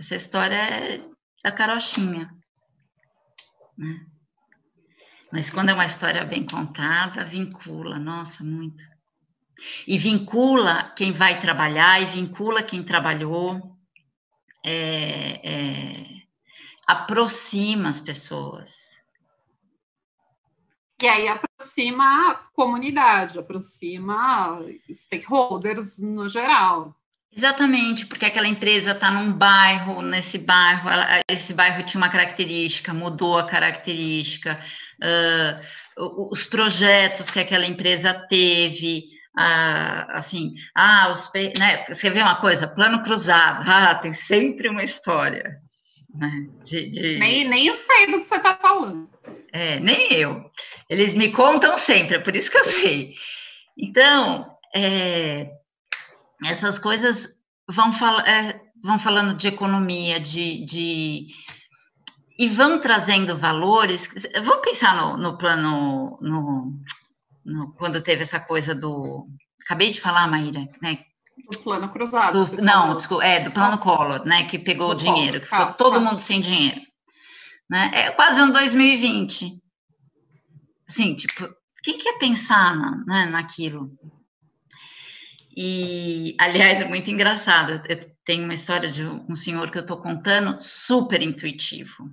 [SPEAKER 3] essa história é da carochinha. Né? Mas quando é uma história bem contada, vincula, nossa, muito. E vincula quem vai trabalhar, e vincula quem trabalhou, é, é, aproxima as pessoas.
[SPEAKER 2] E aí aproxima a comunidade, aproxima stakeholders no geral.
[SPEAKER 3] Exatamente, porque aquela empresa está num bairro, nesse bairro, ela, esse bairro tinha uma característica, mudou a característica, uh, os projetos que aquela empresa teve, uh, assim, ah, os, né, você vê uma coisa, plano cruzado, [LAUGHS] ah, tem sempre uma história. Né,
[SPEAKER 2] de, de... Nem, nem sei do que você está falando.
[SPEAKER 3] É, nem eu. Eles me contam sempre, é por isso que eu sei. Então, é, essas coisas vão, fal é, vão falando de economia, de, de, e vão trazendo valores. Vamos pensar no, no plano, no, no, quando teve essa coisa do. Acabei de falar, Maíra, né?
[SPEAKER 2] Do plano cruzado.
[SPEAKER 3] Do, não, desculpa, é, do plano Collor, né? Que pegou o dinheiro, que ficou tá, todo tá. mundo sem dinheiro. Né? É quase um 2020. Assim, tipo, quem quer pensar né, naquilo? E, aliás, é muito engraçado. Eu tenho uma história de um senhor que eu estou contando super intuitivo,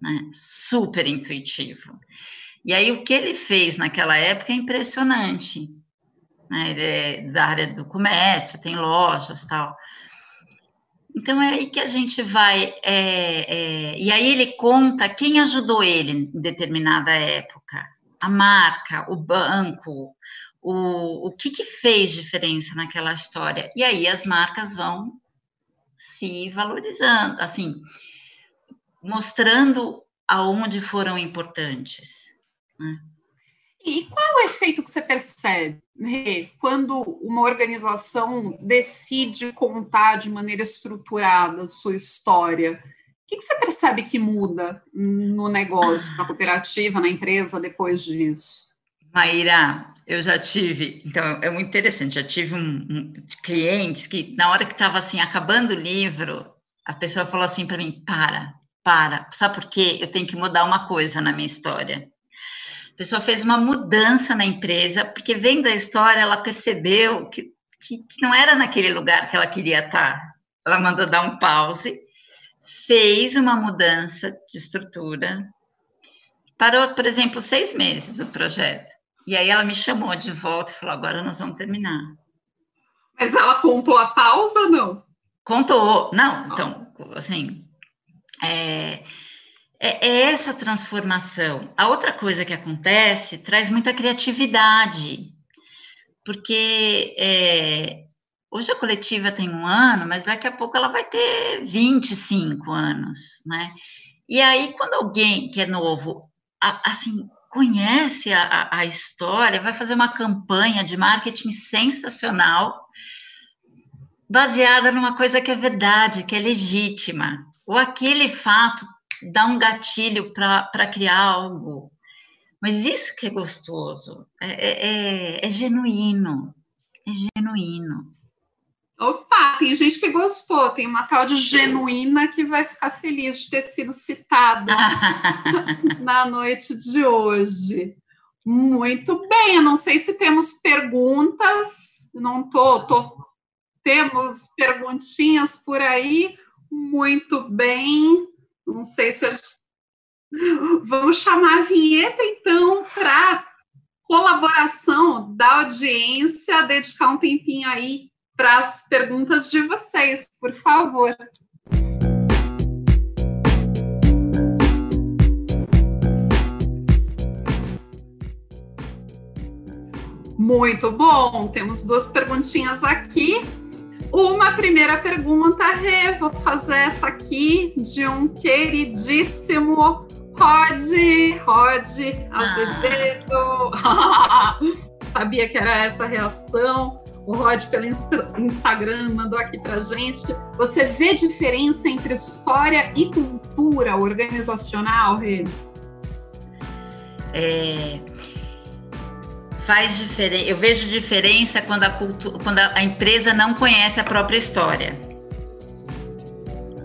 [SPEAKER 3] né? Super intuitivo. E aí, o que ele fez naquela época é impressionante. Né? Ele é da área do comércio, tem lojas tal. Então, é aí que a gente vai. É, é, e aí, ele conta quem ajudou ele em determinada época: a marca, o banco, o, o que, que fez diferença naquela história. E aí as marcas vão se valorizando, assim, mostrando aonde foram importantes. Né?
[SPEAKER 2] E qual é o efeito que você percebe né, quando uma organização decide contar de maneira estruturada sua história? O que, que você percebe que muda no negócio, na cooperativa, na empresa depois disso?
[SPEAKER 3] Maíra, eu já tive, então é muito interessante, já tive um, um clientes que na hora que estava assim acabando o livro, a pessoa falou assim para mim: para, para, sabe por quê? Eu tenho que mudar uma coisa na minha história. A pessoa fez uma mudança na empresa, porque vendo a história, ela percebeu que, que, que não era naquele lugar que ela queria estar. Ela mandou dar um pause, fez uma mudança de estrutura, parou, por exemplo, seis meses o projeto e aí ela me chamou de volta e falou: agora nós vamos terminar.
[SPEAKER 2] Mas ela contou a pausa ou não?
[SPEAKER 3] Contou. Não, então, assim, é, é, é, essa transformação. A outra coisa que acontece traz muita criatividade, porque é, hoje a coletiva tem um ano, mas daqui a pouco ela vai ter 25 anos, né? E aí, quando alguém que é novo, assim, conhece a, a história, vai fazer uma campanha de marketing sensacional, baseada numa coisa que é verdade, que é legítima, ou aquele fato dá um gatilho para criar algo. Mas isso que é gostoso, é, é, é, é genuíno, é genuíno.
[SPEAKER 2] Opa, tem gente que gostou, tem uma tal de genuína que vai ficar feliz de ter sido citada [LAUGHS] na noite de hoje. Muito bem, eu não sei se temos perguntas, não tô, tô temos perguntinhas por aí. Muito bem, não sei se a gente... vamos chamar a vinheta então para colaboração da audiência, dedicar um tempinho aí para as perguntas de vocês, por favor. Muito bom, temos duas perguntinhas aqui. Uma primeira pergunta, Rê, vou fazer essa aqui de um queridíssimo Rod, Rod Azevedo. Ah. [LAUGHS] Sabia que era essa reação. O Rod, pelo Instagram, mandou aqui pra gente. Você vê diferença entre história e cultura organizacional, Rê?
[SPEAKER 3] É, faz diferença. Eu vejo diferença quando a, quando a empresa não conhece a própria história.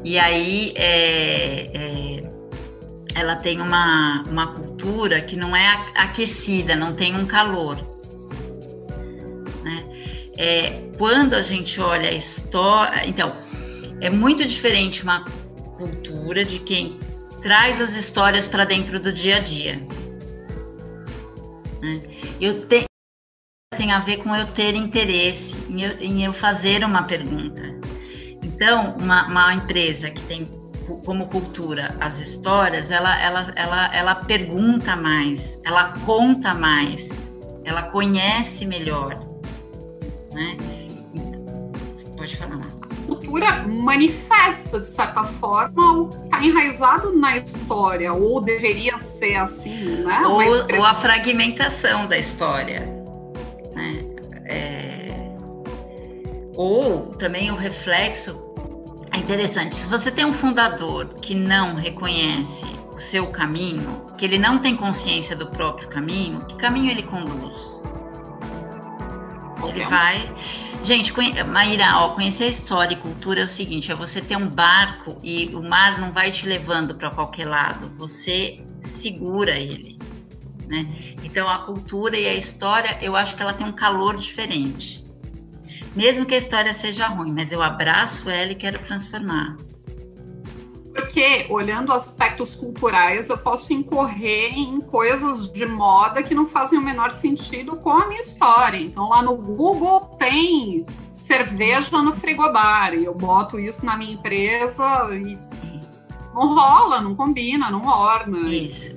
[SPEAKER 3] E aí é, é, ela tem uma, uma cultura que não é aquecida, não tem um calor. É, quando a gente olha a história. Então, é muito diferente uma cultura de quem traz as histórias para dentro do dia a dia. Né? Eu tenho tem a ver com eu ter interesse em eu, em eu fazer uma pergunta. Então, uma, uma, empresa que tem como cultura as histórias, ela, ela, ela, ela pergunta mais, ela conta mais, ela conhece melhor. Né? Pode falar.
[SPEAKER 2] Cultura manifesta, de certa forma, o que está enraizado na história, ou deveria ser assim, né?
[SPEAKER 3] Ou, ou a fragmentação da história né? É... Ou também o reflexo é interessante. Se você tem um fundador que não reconhece o seu caminho, que ele não tem consciência do próprio caminho, que caminho ele conduz? Ele vai. Gente, Maíra, ó, conhecer a história e cultura é o seguinte: é você ter um barco e o mar não vai te levando para qualquer lado, você segura ele. Né? Então a cultura e a história, eu acho que ela tem um calor diferente. Mesmo que a história seja ruim, mas eu abraço ela e quero transformar.
[SPEAKER 2] Porque, olhando aspectos culturais, eu posso incorrer em coisas de moda que não fazem o menor sentido com a minha história. Então, lá no Google tem cerveja no frigobar, e eu boto isso na minha empresa e não rola, não combina, não orna.
[SPEAKER 3] Isso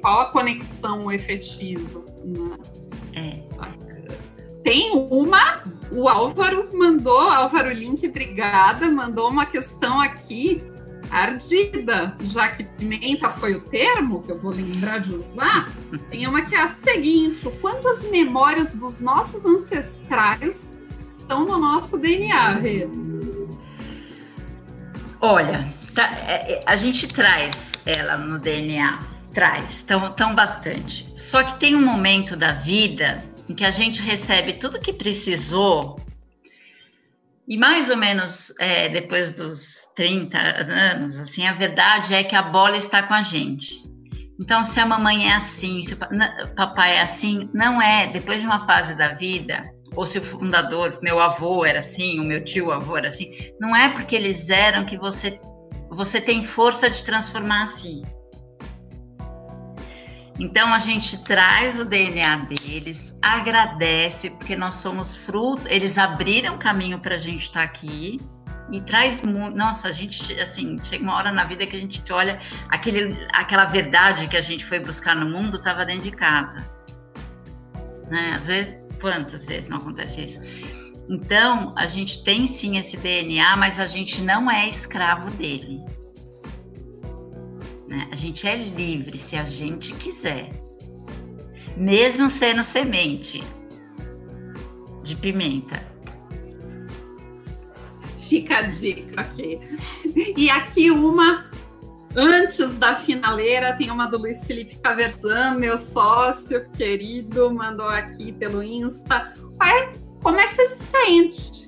[SPEAKER 2] qual a conexão efetiva. Né?
[SPEAKER 3] É.
[SPEAKER 2] Tem uma, o Álvaro mandou, Álvaro Link, obrigada, mandou uma questão aqui ardida, já que pimenta foi o termo que eu vou lembrar de usar, tem uma que é a seguinte: o quanto as memórias dos nossos ancestrais estão no nosso DNA, Rê?
[SPEAKER 3] Olha, tá, é, é, a gente traz ela no DNA traz, tão, tão bastante. Só que tem um momento da vida em que a gente recebe tudo que precisou e mais ou menos é, depois dos 30 anos, assim, a verdade é que a bola está com a gente. Então, se a mamãe é assim, se o papai é assim, não é. Depois de uma fase da vida, ou se o fundador, meu avô era assim, o meu tio avô era assim, não é porque eles eram que você, você tem força de transformar assim. Então a gente traz o DNA deles, agradece, porque nós somos fruto, eles abriram caminho para a gente estar tá aqui e traz. Nossa, a gente, assim, chega uma hora na vida que a gente olha, aquele, aquela verdade que a gente foi buscar no mundo estava dentro de casa. Né? Às vezes, quantas vezes não acontece isso? Então, a gente tem sim esse DNA, mas a gente não é escravo dele. Né? A gente é livre se a gente quiser, mesmo sendo semente de pimenta.
[SPEAKER 2] Fica a dica aqui. E aqui uma antes da finaleira, tem uma do Luiz Felipe Caverzan, meu sócio querido, mandou aqui pelo Insta. como é que você se sente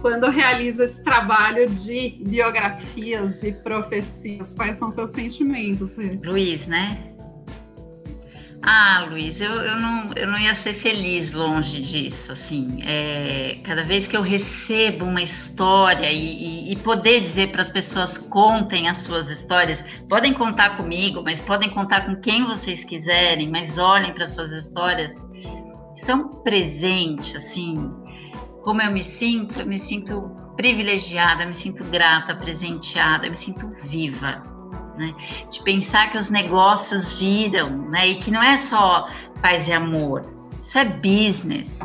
[SPEAKER 2] quando realiza esse trabalho de biografias e profecias? Quais são seus sentimentos?
[SPEAKER 3] Luiz, né? Ah, Luiz, eu, eu, não, eu não ia ser feliz longe disso, assim. É, cada vez que eu recebo uma história e, e, e poder dizer para as pessoas contem as suas histórias, podem contar comigo, mas podem contar com quem vocês quiserem, mas olhem para suas histórias. Isso é um presente, assim, como eu me sinto, eu me sinto privilegiada, me sinto grata, presenteada, me sinto viva. Né? De pensar que os negócios giram, né? E que não é só paz e amor, isso é business.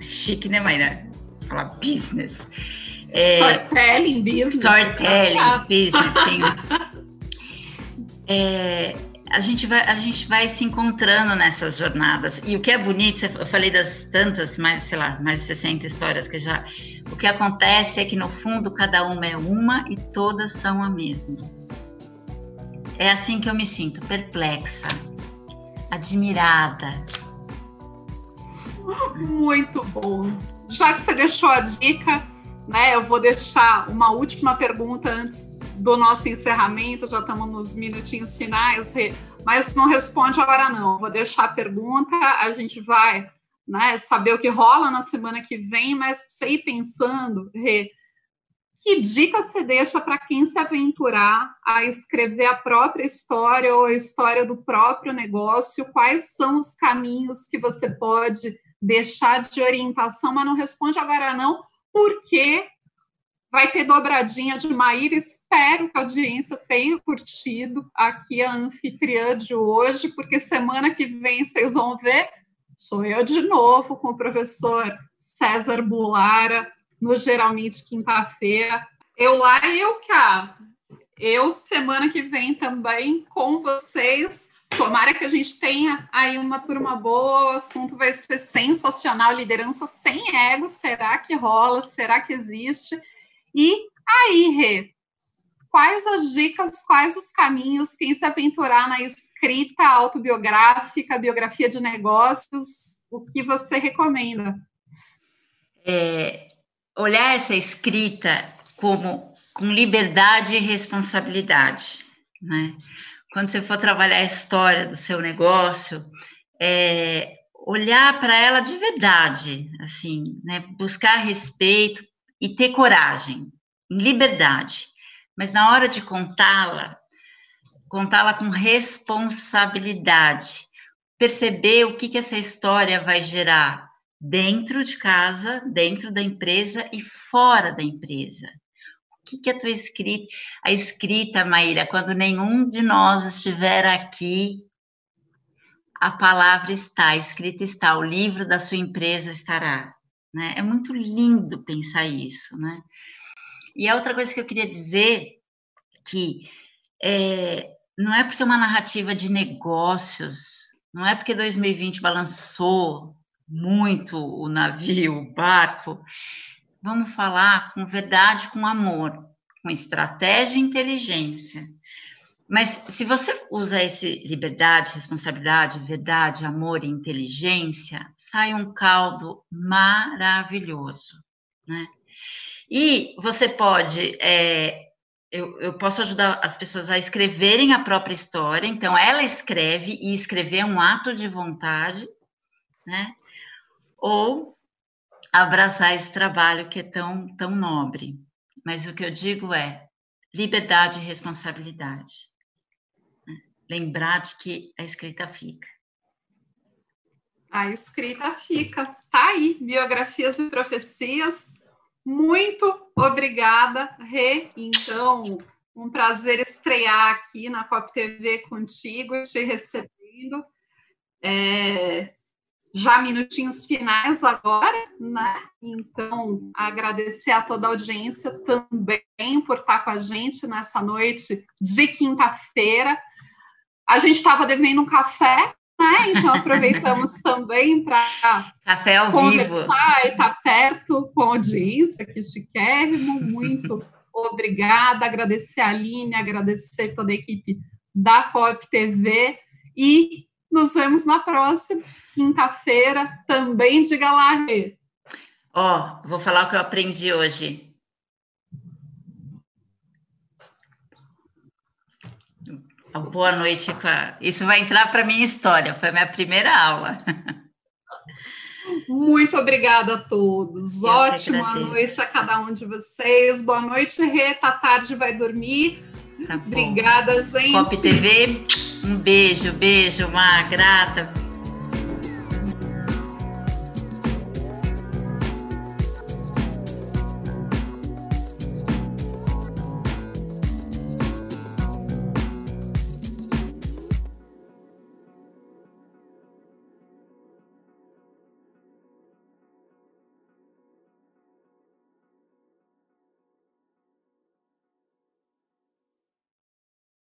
[SPEAKER 3] Chique, né, Mayra? falar business.
[SPEAKER 2] É, storytelling business.
[SPEAKER 3] Storytelling business, tem. [LAUGHS] é, a gente vai a gente vai se encontrando nessas jornadas. E o que é bonito eu falei das tantas mais sei lá mais de 60 histórias que já o que acontece é que no fundo cada uma é uma e todas são a mesma. É assim que eu me sinto perplexa admirada.
[SPEAKER 2] Muito bom. Já que você deixou a dica né eu vou deixar uma última pergunta antes do nosso encerramento, já estamos nos minutinhos finais, mas não responde agora não. Vou deixar a pergunta, a gente vai né, saber o que rola na semana que vem, mas você ir pensando, Rê, que dica você deixa para quem se aventurar a escrever a própria história ou a história do próprio negócio? Quais são os caminhos que você pode deixar de orientação, mas não responde agora não, porque Vai ter dobradinha de Maíra. Espero que a audiência tenha curtido aqui a anfitriã de hoje, porque semana que vem vocês vão ver. Sou eu de novo com o professor César Bulara, no Geralmente Quinta-feira. Eu lá e eu cá. Eu, semana que vem, também com vocês. Tomara que a gente tenha aí uma turma boa, o assunto vai ser sensacional, liderança sem ego, será que rola? Será que existe? E aí, Rê, quais as dicas, quais os caminhos, quem se aventurar na escrita autobiográfica, biografia de negócios, o que você recomenda?
[SPEAKER 3] É, olhar essa escrita como com liberdade e responsabilidade, né? Quando você for trabalhar a história do seu negócio, é, olhar para ela de verdade, assim, né? Buscar respeito, e ter coragem, liberdade. Mas na hora de contá-la, contá-la com responsabilidade, perceber o que, que essa história vai gerar dentro de casa, dentro da empresa e fora da empresa. O que, que a tua escrita, a escrita, Maíra, quando nenhum de nós estiver aqui, a palavra está, a escrita está, o livro da sua empresa estará. Né? É muito lindo pensar isso, né? E a outra coisa que eu queria dizer que é, não é porque é uma narrativa de negócios, não é porque 2020 balançou muito o navio, o barco. Vamos falar com verdade, com amor, com estratégia e inteligência. Mas se você usa esse liberdade, responsabilidade, verdade, amor e inteligência, sai um caldo maravilhoso, né? E você pode, é, eu, eu posso ajudar as pessoas a escreverem a própria história, então ela escreve e escrever é um ato de vontade, né? Ou abraçar esse trabalho que é tão, tão nobre. Mas o que eu digo é liberdade e responsabilidade lembrar de que a escrita fica.
[SPEAKER 2] A escrita fica. Tá aí, biografias e profecias. Muito obrigada, Rê. Então, um prazer estrear aqui na Pop TV contigo, te recebendo. É, já minutinhos finais agora, né? Então, agradecer a toda a audiência também por estar com a gente nessa noite de quinta-feira. A gente estava devendo um café, né? Então aproveitamos [LAUGHS] também para conversar vivo. e estar tá perto com a audiência, que chiquérrimo. Muito [LAUGHS] obrigada. Agradecer a Aline, agradecer toda a equipe da COP TV e nos vemos na próxima quinta-feira também de Galarre.
[SPEAKER 3] Ó, oh, vou falar o que eu aprendi hoje. Boa noite, Isso vai entrar para minha história. Foi a minha primeira aula. [LAUGHS]
[SPEAKER 2] Muito obrigada a todos. Eu Ótima noite a cada um de vocês. Boa noite, Rê. Tá tarde, vai dormir. Tá obrigada, gente.
[SPEAKER 3] Pop TV, um beijo, beijo, uma grata.